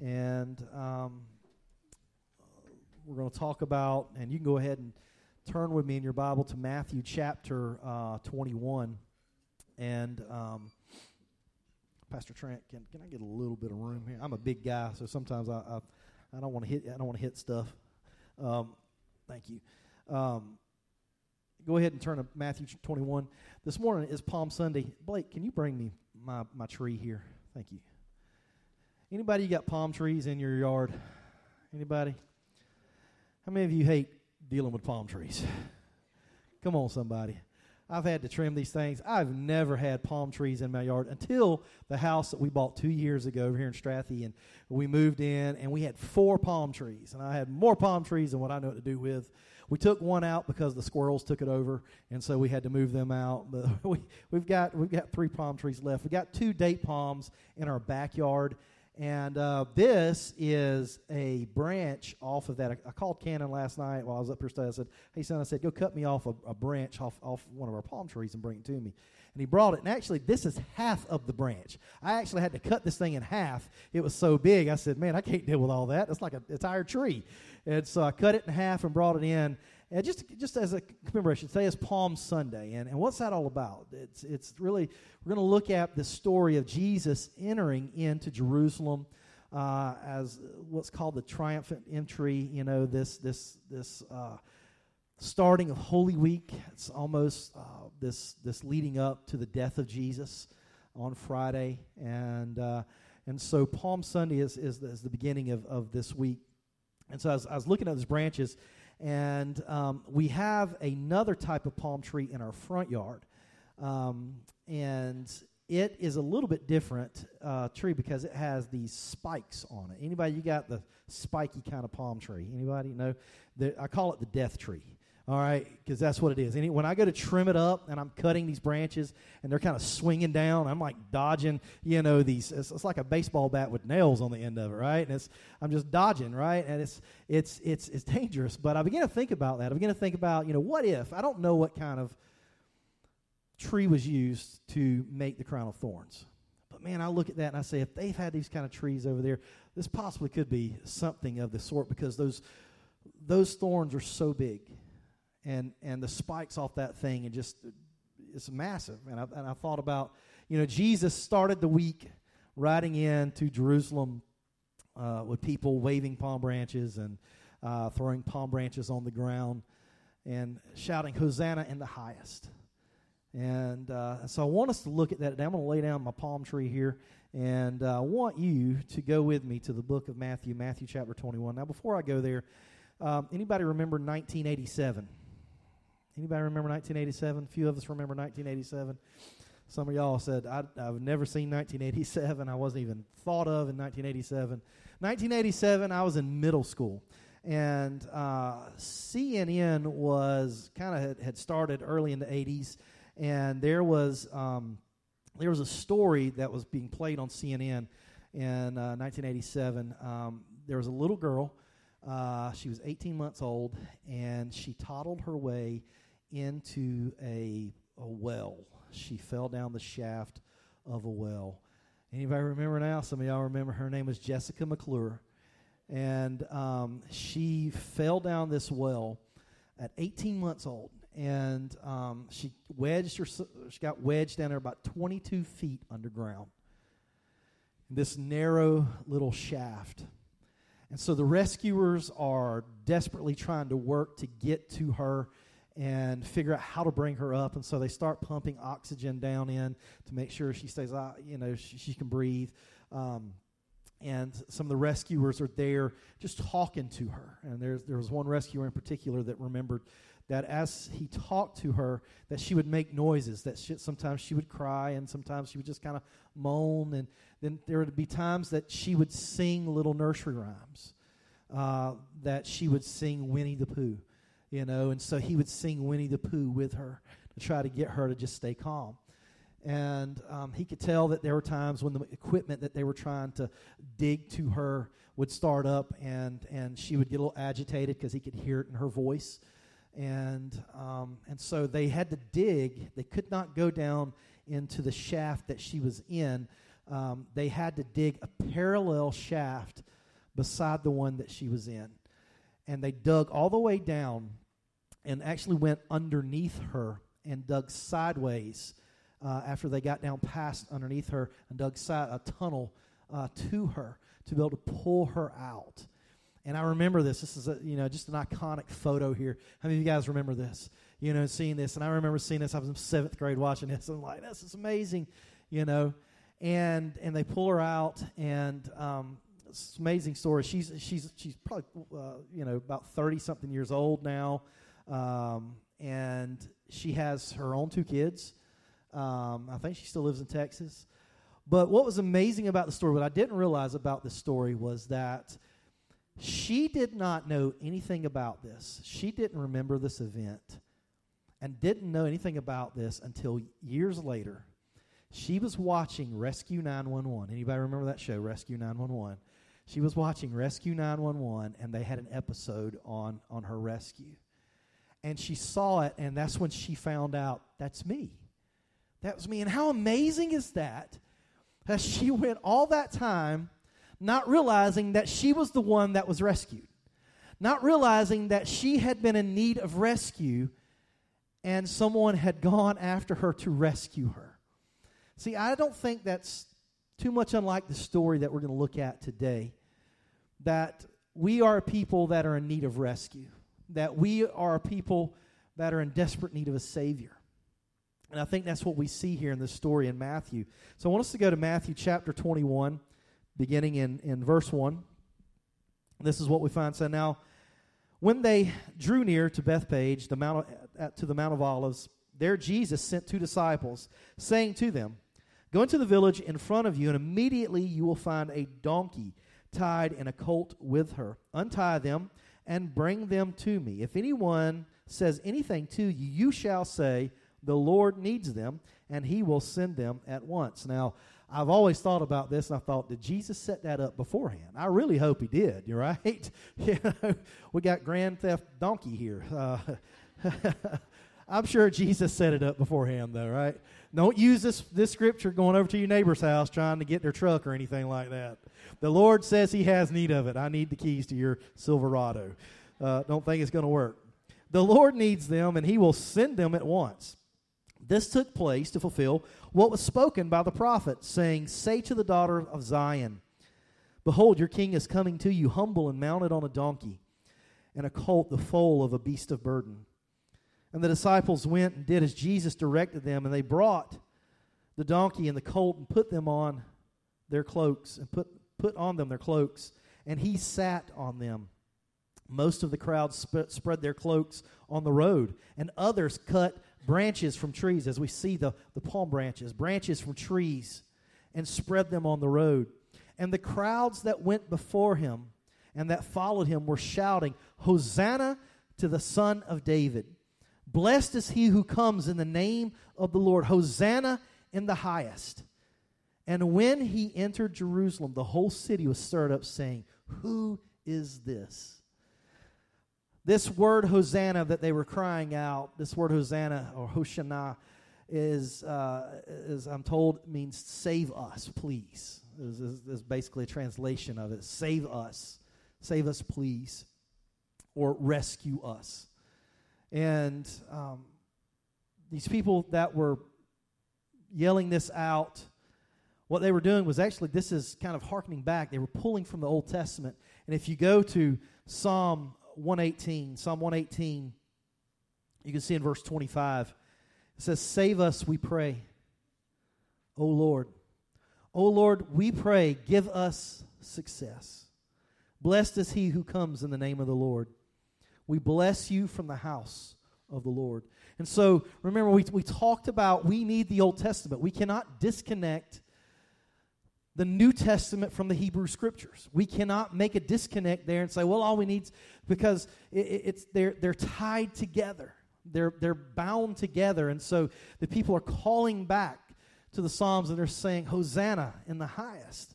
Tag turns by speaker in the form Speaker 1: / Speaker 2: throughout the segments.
Speaker 1: and um, we're going to talk about, and you can go ahead and turn with me in your Bible to Matthew chapter uh, 21. And um, Pastor Trent, can, can I get a little bit of room here? I'm a big guy, so sometimes I I, I don't want to hit I don't want to hit stuff. Um, thank you. Um, go ahead and turn to Matthew 21. This morning is Palm Sunday. Blake, can you bring me my, my tree here? Thank you. Anybody got palm trees in your yard? Anybody? How many of you hate dealing with palm trees? Come on, somebody. I've had to trim these things. I've never had palm trees in my yard until the house that we bought two years ago over here in Strathy. And we moved in, and we had four palm trees. And I had more palm trees than what I know what to do with. We took one out because the squirrels took it over, and so we had to move them out. But we, we've got we've got three palm trees left. We've got two date palms in our backyard, and uh, this is a branch off of that. I, called Cannon last night while I was up here studying. I said, "Hey son," I said, "Go cut me off a, a branch off off one of our palm trees and bring it to me." And he brought it. And actually, this is half of the branch. I actually had to cut this thing in half. It was so big. I said, "Man, I can't deal with all that. It's like an entire tree." And so I cut it in half and brought it in. Just just as a commemoration, today is Palm Sunday, and, and what's that all about? It's it's really we're going to look at the story of Jesus entering into Jerusalem uh, as what's called the triumphant entry. You know this this this uh, starting of Holy Week. It's almost uh, this this leading up to the death of Jesus on Friday, and uh, and so Palm Sunday is is the, is the beginning of of this week. And so I was, I was looking at those branches and um, we have another type of palm tree in our front yard. Um, and it is a little bit different uh, tree because it has these spikes on it. Anybody, you got the spiky kind of palm tree? Anybody? No, the, I call it the death tree. All right, because that's what it is. When I go to trim it up and I'm cutting these branches and they're kind of swinging down, I'm like dodging, you know, these. It's, it's, like a baseball bat with nails on the end of it, right? And it's I'm just dodging, right? And it's it's it's it's dangerous. But I begin to think about that. I begin to think about, you know, what if I don't know what kind of tree was used to make the crown of thorns. But man, I look at that and I say, if they've had these kind of trees over there, this possibly could be something of the sort because those those thorns are so big and and the spikes off that thing and just it's massive. And I, and I thought about, you know, Jesus started the week riding in to Jerusalem uh, with people waving palm branches and uh, throwing palm branches on the ground and shouting Hosanna in the highest. And uh, so I want us to look at that. I'm going to lay down my palm tree here, and uh, I want you to go with me to the book of Matthew, Matthew chapter 21. Now, before I go there, um, anybody remember 1987? Anybody remember 1987? A few of us remember 1987. Some of y'all said, I, have never seen 1987. I wasn't even thought of in 1987. 1987, I was in middle school. And uh, CNN was kind of had, had, started early in the 80s. And there was, um, there was a story that was being played on CNN in uh, 1987. Um, there was a little girl. Uh, she was 18 months old, and she toddled her way into a, a well. She fell down the shaft of a well. Anybody remember now? Some of y'all remember her name was Jessica McClure. And um, she fell down this well at 18 months old. And um, she wedged her, she got wedged down there about 22 feet underground. In this narrow little shaft. And so the rescuers are desperately trying to work to get to her and figure out how to bring her up. And so they start pumping oxygen down in to make sure she stays, you know, she, she can breathe. Um, and some of the rescuers are there just talking to her. And there's, there was one rescuer in particular that remembered that as he talked to her, that she would make noises. That she, sometimes she would cry, and sometimes she would just kind of moan. And then there would be times that she would sing little nursery rhymes. Uh, that she would sing Winnie the Pooh you know, and so he would sing Winnie the Pooh with her to try to get her to just stay calm. And um, he could tell that there were times when the equipment that they were trying to dig to her would start up, and, and she would get a little agitated because he could hear it in her voice. And, um, and so they had to dig. They could not go down into the shaft that she was in. Um, they had to dig a parallel shaft beside the one that she was in. And they dug all the way down and actually went underneath her and dug sideways uh, after they got down past underneath her and dug side, a tunnel uh, to her to be able to pull her out. And I remember this. This is a, you know just an iconic photo here. How many of you guys remember this? You know, seeing this, and I remember seeing this. I was in seventh grade watching this. And I'm like, this is amazing, you know. And and they pull her out, and um, amazing story. She's she's she's probably uh, you know about thirty something years old now, um, and she has her own two kids. Um, I think she still lives in Texas. But what was amazing about the story, what I didn't realize about the story, was that she did not know anything about this. She didn't remember this event and didn't know anything about this until years later. She was watching Rescue 911. Anybody remember that show, Rescue 911? She was watching Rescue 911 and they had an episode on on her rescue. And she saw it and that's when she found out that's me. That was me. And how amazing is that? That she went all that time not realizing that she was the one that was rescued, not realizing that she had been in need of rescue and someone had gone after her to rescue her. See, I don't think that's too much unlike the story that we're going to look at today. That we are people that are in need of rescue, that we are a people that are in desperate need of a Savior. And I think that's what we see here in this story in Matthew. So I want us to go to Matthew chapter 21 beginning in, in verse 1. This is what we find. So now, when they drew near to Bethphage, the Mount of, to the Mount of Olives, there Jesus sent two disciples, saying to them, Go into the village in front of you, and immediately you will find a donkey tied and a colt with her. Untie them and bring them to me. If anyone says anything to you, you shall say, The Lord needs them, and he will send them at once. Now, I've always thought about this, and I thought, did Jesus set that up beforehand? I really hope he did. You're right. you know, we got Grand Theft Donkey here. Uh, I'm sure Jesus set it up beforehand, though, right? Don't use this this scripture going over to your neighbor's house trying to get their truck or anything like that. The Lord says He has need of it. I need the keys to your Silverado. Uh, don't think it's going to work. The Lord needs them, and He will send them at once. This took place to fulfill what was spoken by the prophet, saying, Say to the daughter of Zion, Behold, your king is coming to you, humble and mounted on a donkey, and a colt, the foal of a beast of burden. And the disciples went and did as Jesus directed them, and they brought the donkey and the colt and put them on their cloaks, and put, put on them their cloaks, and he sat on them. Most of the crowd sp- spread their cloaks on the road, and others cut branches from trees, as we see the, the palm branches, branches from trees, and spread them on the road. And the crowds that went before him and that followed him were shouting, Hosanna to the Son of David. Blessed is he who comes in the name of the Lord. Hosanna in the highest. And when he entered Jerusalem, the whole city was stirred up, saying, Who is this? This word Hosanna that they were crying out, this word Hosanna or Hoshana, is, uh, is I'm told, means save us, please. Is, is basically a translation of it. Save us. Save us, please. Or rescue us. And um, these people that were yelling this out, what they were doing was actually, this is kind of harkening back. They were pulling from the Old Testament. And if you go to Psalm 118, Psalm 118, you can see in verse 25, it says, Save us, we pray, O Lord. O Lord, we pray, give us success. Blessed is he who comes in the name of the Lord. We bless you from the house of the Lord. And so, remember, we, we talked about we need the Old Testament. We cannot disconnect the New Testament from the Hebrew Scriptures. We cannot make a disconnect there and say, well, all we need because it, it's they're they're tied together. They're they're bound together, and so the people are calling back to the Psalms and they're saying, "Hosanna in the highest,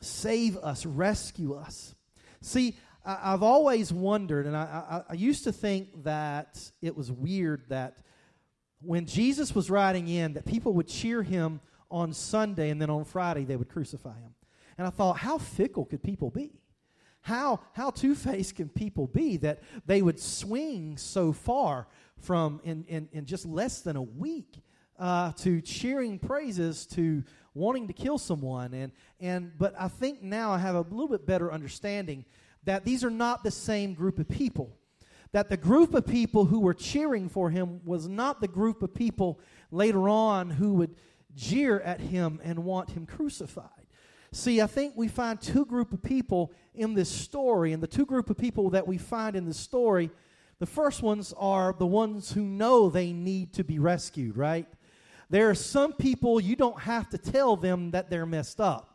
Speaker 1: save us, rescue us." See, I, have always wondered, and I, I, I used to think that it was weird that when Jesus was riding in, that people would cheer him on Sunday and then on Friday they would crucify him. And I thought, how fickle could people be? how how two faced can people be that they would swing so far from in in, in just less than a week uh, to cheering praises to wanting to kill someone and and but I think now I have a little bit better understanding that these are not the same group of people. That the group of people who were cheering for him was not the group of people later on who would jeer at him and want him crucified. See, I think we find two group of people in this story, and the two group of people that we find in this story, the first ones are the ones who know they need to be rescued, right? There are some people you don't have to tell them that they're messed up.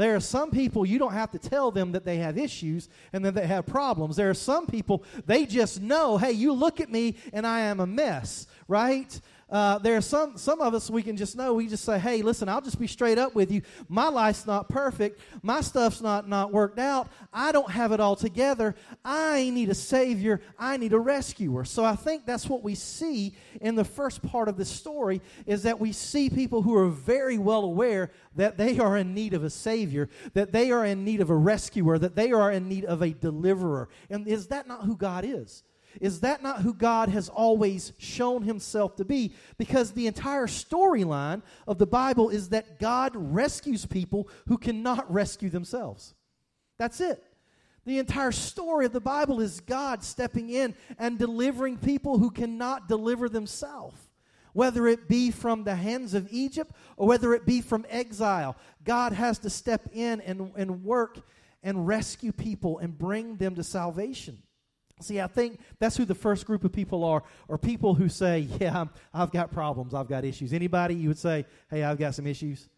Speaker 1: There are some people you don't have to tell them that they have issues and that they have problems. There are some people they just know, hey, you look at me and I am a mess, right? Uh, there are some some of us we can just know we just say hey listen i'll just be straight up with you. My life's not perfect. My stuff's not not worked out. I don't have it all together. I need a savior. I need a rescuer. So i think that's what we see in the first part of the story is that we see people who are very well aware that they are in need of a savior that they are in need of a rescuer that they are in need of a deliverer. And is that not who god is is that not who God has always shown himself to be? Because the entire storyline of the Bible is that God rescues people who cannot rescue themselves. That's it. The entire story of the Bible is God stepping in and delivering people who cannot deliver themselves. Whether it be from the hands of Egypt or whether it be from exile, God has to step in and, and work and rescue people and bring them to salvation. See, I think that's who the first group of people are, or people who say, yeah, i have got problems, I've got issues. Anybody, you would say, hey, I've got some issues?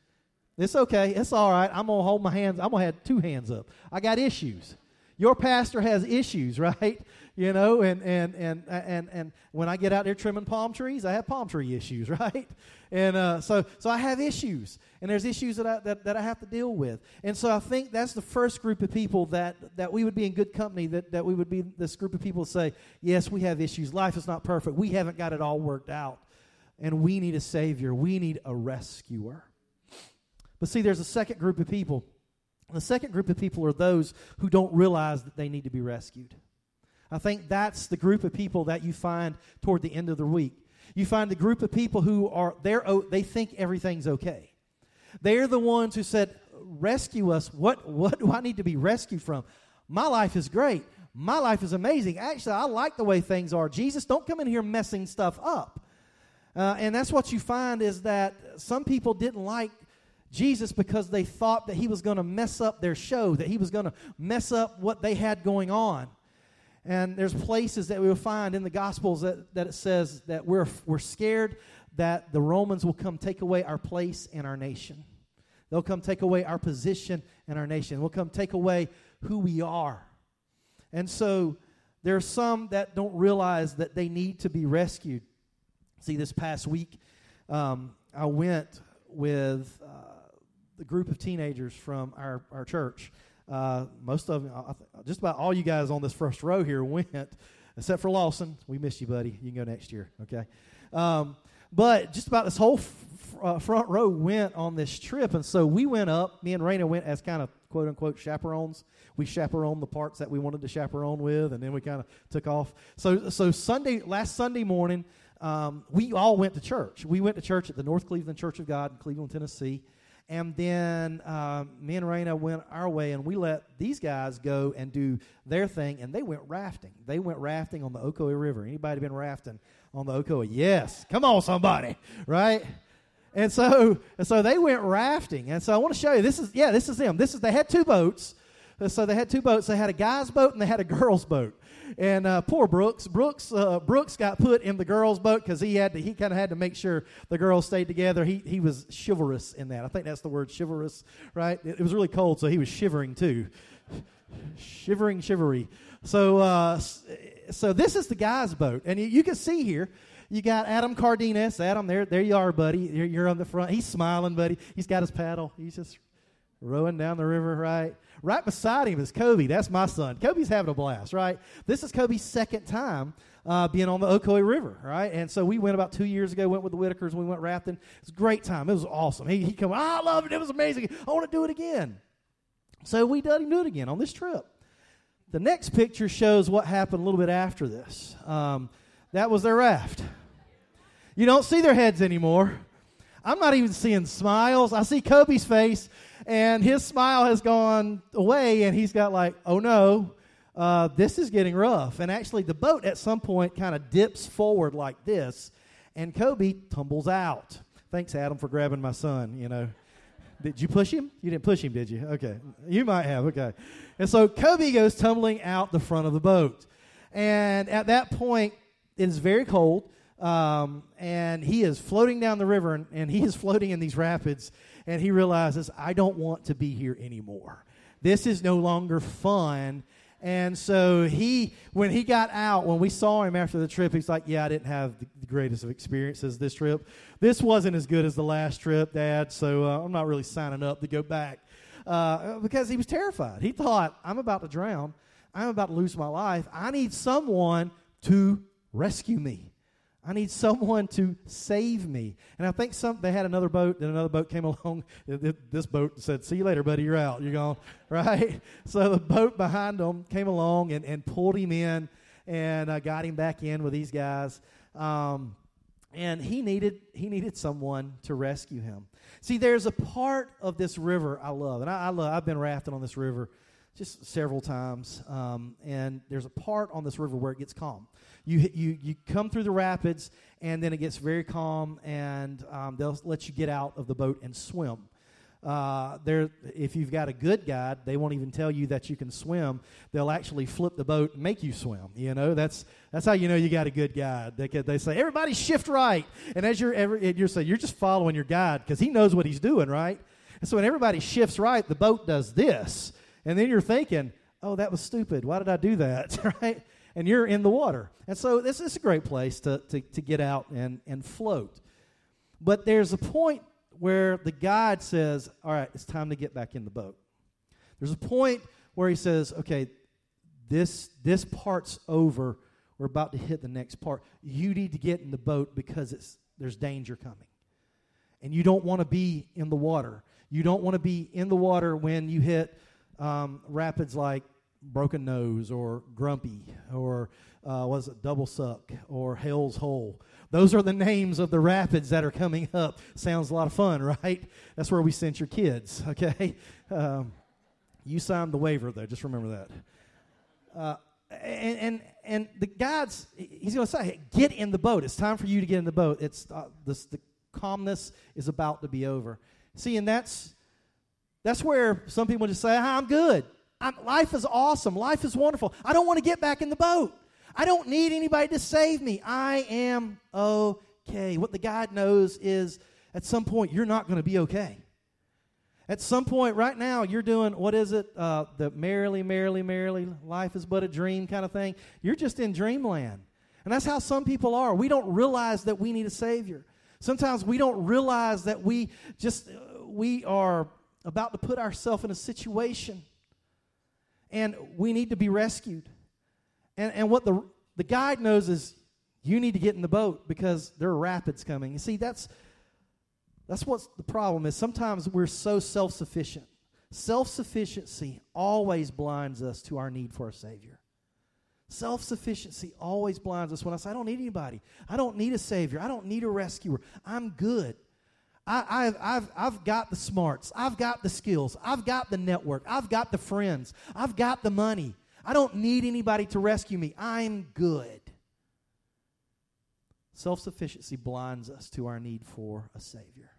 Speaker 1: It's okay, it's all right. I'm to hold my hands, I'm to have two hands up. I got issues. Your pastor has issues, right? You know, and, and, and, and, and when I get out there trimming palm trees, I have palm tree issues, right? And uh, so, so I have issues, and there's issues that I, that, that I have to deal with. And so I think that's the first group of people that, that we would be in good company, that, that we would be this group of people say, yes, we have issues. Life is not perfect. We haven't got it all worked out. And we need a Savior. We need a rescuer. But see, there's a second group of people. The second group of people are those who don't realize that they need to be rescued. I think that's the group of people that you find toward the end of the week. You find the group of people who are they're, they think everything's okay. They're the ones who said, "Rescue us. What what do I need to be rescued from? My life is great. My life is amazing. Actually, I like the way things are. Jesus, don't come in here messing stuff up." Uh, and that's what you find is that some people didn't like Jesus because they thought that he was going to mess up their show, that he was going to mess up what they had going on. And there's places that we will find in the Gospels that, that it says that we're, we're scared that the Romans will come take away our place in our nation. They'll come take away our position in our nation. We'll come take away who we are. And so there are some that don't realize that they need to be rescued. See, this past week, um, I went with uh, the group of teenagers from our, our church. Uh, most of them, just about all you guys on this first row here went, except for Lawson. We miss you, buddy. You can go next year, okay? Um, but just about this whole f- uh, front row went on this trip, and so we went up. Me and Raina went as kind of quote unquote chaperones. We chaperoned the parts that we wanted to chaperone with, and then we kind of took off. So, so Sunday, last Sunday morning, um, we all went to church. We went to church at the North Cleveland Church of God in Cleveland, Tennessee. And then uh, me and Raina went our way, and we let these guys go and do their thing. And they went rafting. They went rafting on the Ocoee River. Anybody been rafting on the Ocoee? Yes. Come on, somebody. Right? And so, and so they went rafting. And so I want to show you. This is yeah. This is them. This is they had two boats. So they had two boats. They had a guy's boat and they had a girl's boat. And uh, poor Brooks, Brooks, uh, Brooks got put in the girls' boat because he had to. He kind of had to make sure the girls stayed together. He he was chivalrous in that. I think that's the word chivalrous, right? It, it was really cold, so he was shivering too, shivering chivalry. So uh, so this is the guy's boat, and you, you can see here. You got Adam Cardenas. Adam, there, there you are, buddy. You're, you're on the front. He's smiling, buddy. He's got his paddle. He's just rowing down the river, right? Right beside him is Kobe. That's my son. Kobe's having a blast, right? This is Kobe's second time uh, being on the Ocoee River, right? And so we went about two years ago, went with the Whitakers, we went rafting. It was a great time. It was awesome. He, he come, I love it. It was amazing. I want to do it again. So we did do it again on this trip. The next picture shows what happened a little bit after this. Um, that was their raft. You don't see their heads anymore. I'm not even seeing smiles. I see Kobe's face, and his smile has gone away, and he's got like, oh no, uh, this is getting rough. And actually, the boat at some point kind of dips forward like this, and Kobe tumbles out. Thanks, Adam, for grabbing my son. You know, did you push him? You didn't push him, did you? Okay, you might have. Okay, and so Kobe goes tumbling out the front of the boat, and at that point, it is very cold. Um, and he is floating down the river, and, and he is floating in these rapids, and he realizes, I don't want to be here anymore. This is no longer fun. And so he, when he got out, when we saw him after the trip, he's like, "Yeah, I didn't have the, greatest of experiences this trip. This wasn't as good as the last trip, Dad. So uh, I'm not really signing up to go back uh, because he was terrified. He thought, I'm about to drown. I'm about to lose my life. I need someone to rescue me. I need someone to save me. And I think some they had another boat, and another boat came along. This boat said, "See you later, buddy. You're out. You're gone." Right. So the boat behind them came along and, and pulled him in, and uh, got him back in with these guys. Um, and he needed he needed someone to rescue him. See, there's a part of this river I love, and I, I love. I've been rafting on this river just several times, um, and there's a part on this river where it gets calm you, you, you come through the rapids, and then it gets very calm, and um, they'll let you get out of the boat and swim. Uh, there, if you've got a good guide, they won't even tell you that you can swim. They'll actually flip the boat and make you swim. You know, that's that's how you know you got a good guide. They, they say everybody shift right, and as you're ever, you're saying you're just following your guide because he knows what he's doing, right? And so when everybody shifts right, the boat does this, and then you're thinking, oh, that was stupid. Why did I do that? right? And you're in the water. And so this is a great place to, to, to get out and, and float. But there's a point where the guide says, All right, it's time to get back in the boat. There's a point where he says, Okay, this, this part's over. We're about to hit the next part. You need to get in the boat because it's, there's danger coming. And you don't want to be in the water. You don't want to be in the water when you hit um, rapids like broken nose or grumpy or uh, was it double suck or hell's hole. Those are the names of the rapids that are coming up. Sounds a lot of fun right? That's where we sent your kids okay? Um, you signed the waiver though. Just remember that. Uh, and, and and the guide's he's going to say hey, get in the boat. It's time for you to get in the boat. It's uh, this, the calmness is about to be over. See and that's that's where some people just say i'm good I'm, life is awesome. Life is wonderful. I don't want to get back in the boat. I don't need anybody to save me. I am okay. What the guide knows is at some point you're not going to be okay. At some point, right now, you're doing what is it? Uh, the merrily, merrily, merrily, life is but a dream kind of thing. You're just in dreamland. And that's how some people are. We don't realize that we need a Savior. Sometimes we don't realize that we just, uh, we are about to put ourselves in a situation and we need to be rescued. And, and what the, the guide knows is you need to get in the boat because there are rapids coming. You see, that's, that's what the problem is. Sometimes we're so self sufficient. Self sufficiency always blinds us to our need for a Savior. Self sufficiency always blinds us when I say, I don't need anybody. I don't need a Savior. I don't need a rescuer. I'm good. I, have I've, I've got the smarts. I've got the skills. I've got the network. I've got the friends. I've got the money. I don't need anybody to rescue me. I'm good. Self sufficiency blinds us to our need for a Savior.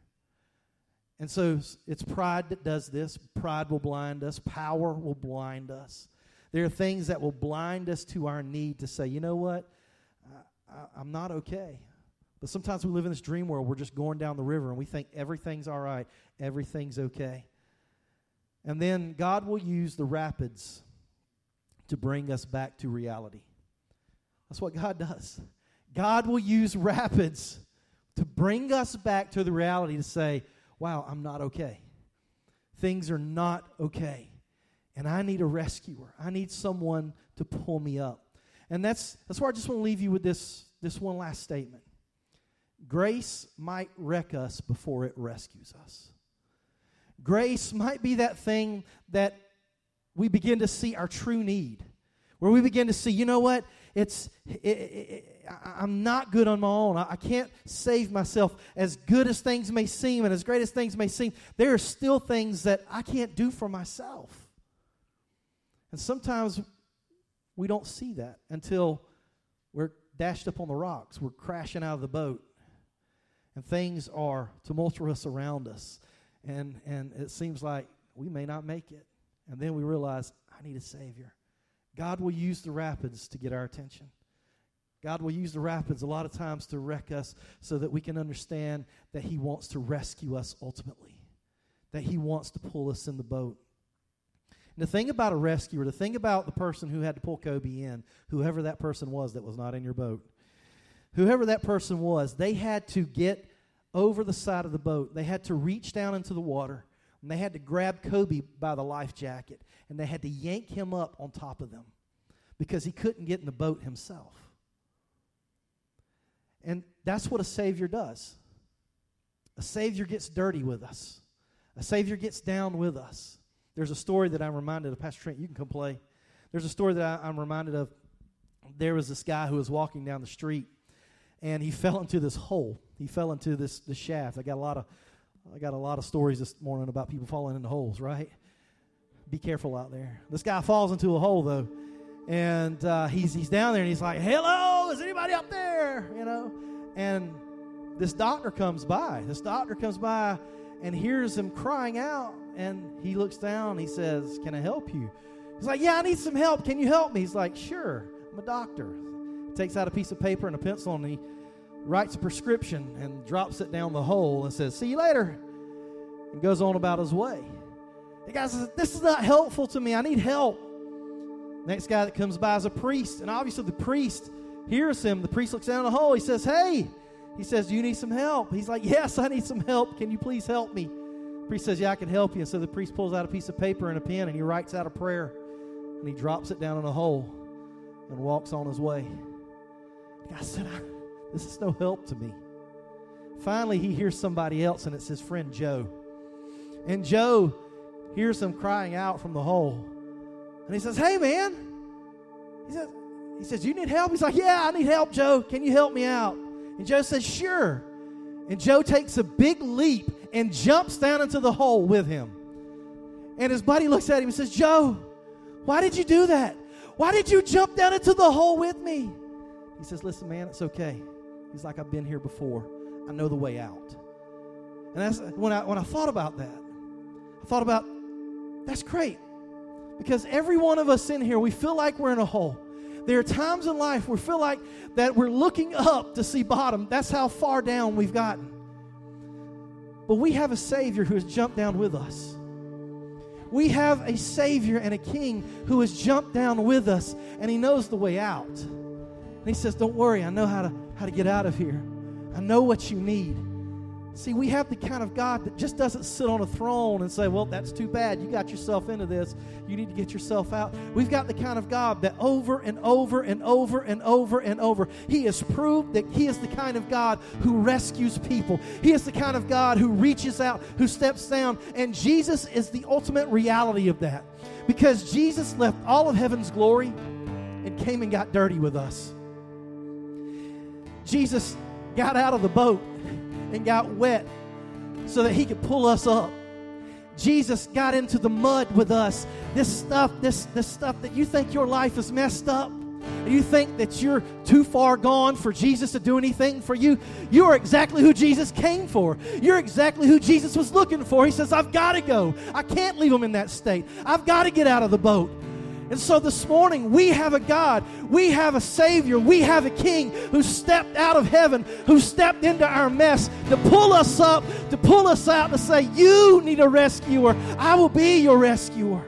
Speaker 1: And so it's pride that does this. Pride will blind us, power will blind us. There are things that will blind us to our need to say, you know what? I, am not okay. But sometimes we live in this dream world. We're just going down the river and we think everything's all right, everything's okay. And then God will use the rapids to bring us back to reality. That's what God does. God will use rapids to bring us back to the reality to say, wow, I'm not okay. Things are not okay. And I need a rescuer. I need someone to pull me up. And that's, that's where I just want to leave you with this, this one last statement. Grace might wreck us before it rescues us. Grace might be that thing that we begin to see our true need. where we begin to see, you know what? It's it, it, I, am not good on my own. I, I can't save myself. As good as things may seem, and as great as things may seem, there are still things that I can't do for myself. And sometimes we don't see that until we're dashed up on the rocks. We're crashing out of the boat, and things are tumultuous around us, and and it seems like we may not make it. And then we realize I need a savior. God will use the rapids to get our attention. God will use the rapids a lot of times to wreck us so that we can understand that He wants to rescue us ultimately, that He wants to pull us in the boat. And the thing about a rescuer, the thing about the person who had to pull Kobe in, whoever that person was that was not in your boat, whoever that person was, they had to get over the side of the boat. They had to reach down into the water and they had to grab Kobe by the life jacket and they had to yank him up on top of them because he couldn't get in the boat himself. And that's what a Savior does. A Savior gets dirty with us, a Savior gets down with us. There's a story that I'm reminded of. Pastor Trent, you can come play. There's a story that I, I'm reminded of. There was this guy who was walking down the street, and he fell into this hole. He fell into this, this shaft. I got a lot of I got a lot of stories this morning about people falling into holes, right? Be careful out there. This guy falls into a hole though, and uh, he's he's down there and he's like, "Hello, is anybody up there?" You know, and this doctor comes by. This doctor comes by and hears him crying out, and he looks down. He says, "Can I help you?" He's like, "Yeah, I need some help. Can you help me?" He's like, "Sure, I'm a doctor." Takes out a piece of paper and a pencil, and he writes a prescription and drops it down the hole and says, "See you later," and goes on about his way. The guy says, "This is not helpful to me. I need help." Next guy that comes by is a priest, and obviously the priest hears him. The priest looks down the hole. He says, Hey, he says, Do you need some help? He's like, Yes, I need some help. Can you please help me? The priest says, Yeah, I can help you. And so the priest pulls out a piece of paper and a pen and he writes out a prayer and he drops it down in a hole and walks on his way. Guy said, This is no help to me. Finally, he hears somebody else, and it's his friend Joe. And Joe hears him crying out from the hole. And he says, Hey, man. He says, he says, You need help? He's like, Yeah, I need help, Joe. Can you help me out? And Joe says, Sure. And Joe takes a big leap and jumps down into the hole with him. And his buddy looks at him and says, Joe, why did you do that? Why did you jump down into the hole with me? He says, Listen, man, it's okay. He's like, I've been here before. I know the way out. And that's when I when I thought about that, I thought about that's great. Because every one of us in here, we feel like we're in a hole. There are times in life we feel like that we're looking up to see bottom. That's how far down we've gotten. But we have a Savior who has jumped down with us. We have a Savior and a King who has jumped down with us, and He knows the way out. And He says, Don't worry, I know how to, how to get out of here. I know what you need. See, we have the kind of God that just doesn't sit on a throne and say, Well, that's too bad. You got yourself into this. You need to get yourself out. We've got the kind of God that over and over and over and over and over, He has proved that He is the kind of God who rescues people. He is the kind of God who reaches out, who steps down. And Jesus is the ultimate reality of that. Because Jesus left all of heaven's glory and came and got dirty with us. Jesus got out of the boat and got wet so that he could pull us up. Jesus got into the mud with us. This stuff, this, this stuff that you think your life is messed up, you think that you're too far gone for Jesus to do anything for you, you are exactly who Jesus came for. You're exactly who Jesus was looking for. He says, I've got to go. I can't leave him in that state. I've got to get out of the boat. And so this morning, we have a God, we have a Savior, we have a King who stepped out of heaven, who stepped into our mess to pull us up, to pull us out, to say, You need a rescuer. I will be your rescuer.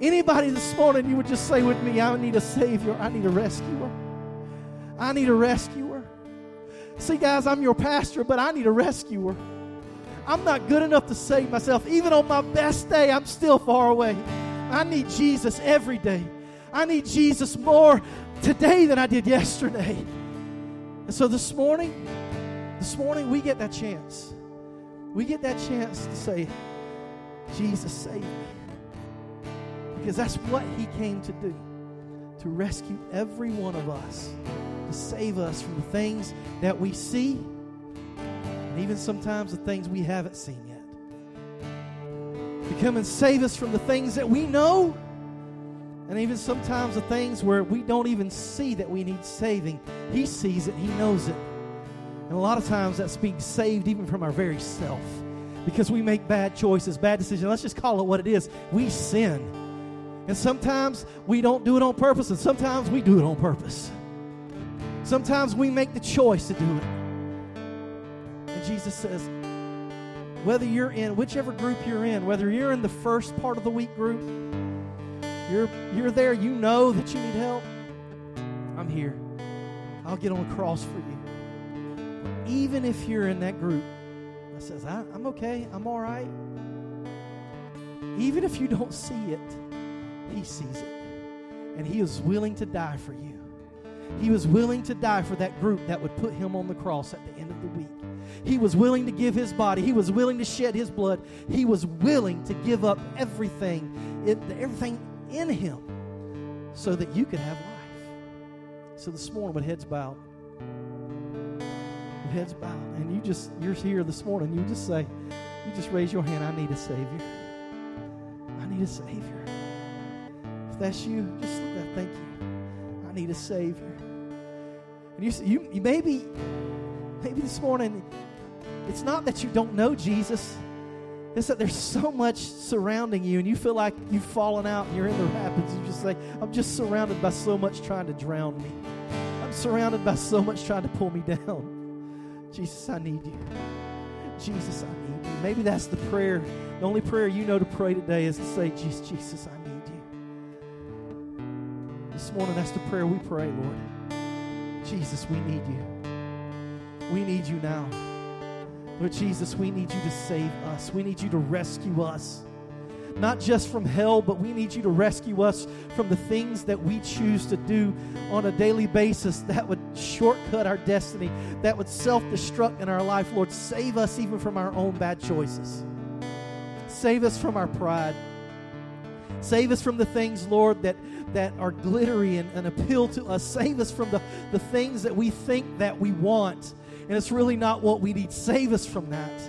Speaker 1: Anybody this morning, you would just say with me, I need a Savior, I need a rescuer. I need a rescuer. See, guys, I'm your pastor, but I need a rescuer. I'm not good enough to save myself. Even on my best day, I'm still far away. I need Jesus every day. I need Jesus more today than I did yesterday. And so this morning, this morning we get that chance. We get that chance to say, Jesus, save me. Because that's what he came to do to rescue every one of us, to save us from the things that we see, and even sometimes the things we haven't seen yet. To come and save us from the things that we know, and even sometimes the things where we don't even see that we need saving. He sees it, He knows it. And a lot of times that's being saved even from our very self because we make bad choices, bad decisions. Let's just call it what it is. We sin. And sometimes we don't do it on purpose, and sometimes we do it on purpose. Sometimes we make the choice to do it. And Jesus says, whether you're in whichever group you're in, whether you're in the first part of the week group, you're, you're there, you know that you need help, I'm here. I'll get on a cross for you. Even if you're in that group that says, I, I'm okay, I'm all right. Even if you don't see it, He sees it. And He is willing to die for you. He was willing to die for that group that would put Him on the cross at the end of the week. He was willing to give His body, He was willing to shed His blood, He was willing to give up everything, everything in Him so that you could have life. So this morning, with heads bowed, with heads bowed, and you just, you're here this morning, you just say, you just raise your hand, I need a Savior. I need a Savior. If that's you, just look that, thank you. I need a Savior. And you, you, you maybe, maybe this morning, it's not that you don't know Jesus. It's that there's so much surrounding you, and you feel like you've fallen out and you're in the rapids. You just say, I'm just surrounded by so much trying to drown me. I'm surrounded by so much trying to pull me down. Jesus, I need you. Jesus, I need you. Maybe that's the prayer. The only prayer you know to pray today is to say, Jesus, Jesus, I need you. Morning, that's the prayer we pray, Lord. Jesus, we need you. We need you now. Lord Jesus, we need you to save us. We need you to rescue us. Not just from hell, but we need you to rescue us from the things that we choose to do on a daily basis that would shortcut our destiny, that would self destruct in our life. Lord, save us even from our own bad choices. Save us from our pride. Save us from the things, Lord, that, that are glittery and, and appeal to us. Save us from the, the things that we think that we want and it's really not what we need. Save us from that.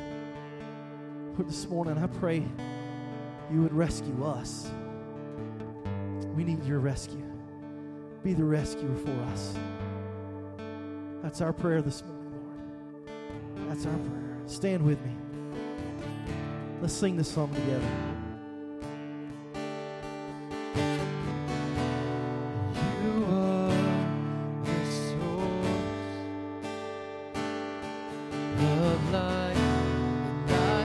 Speaker 1: Lord, this morning I pray you would rescue us. We need your rescue. Be the rescuer for us. That's our prayer this morning, Lord. That's our prayer. Stand with me. Let's sing this song together.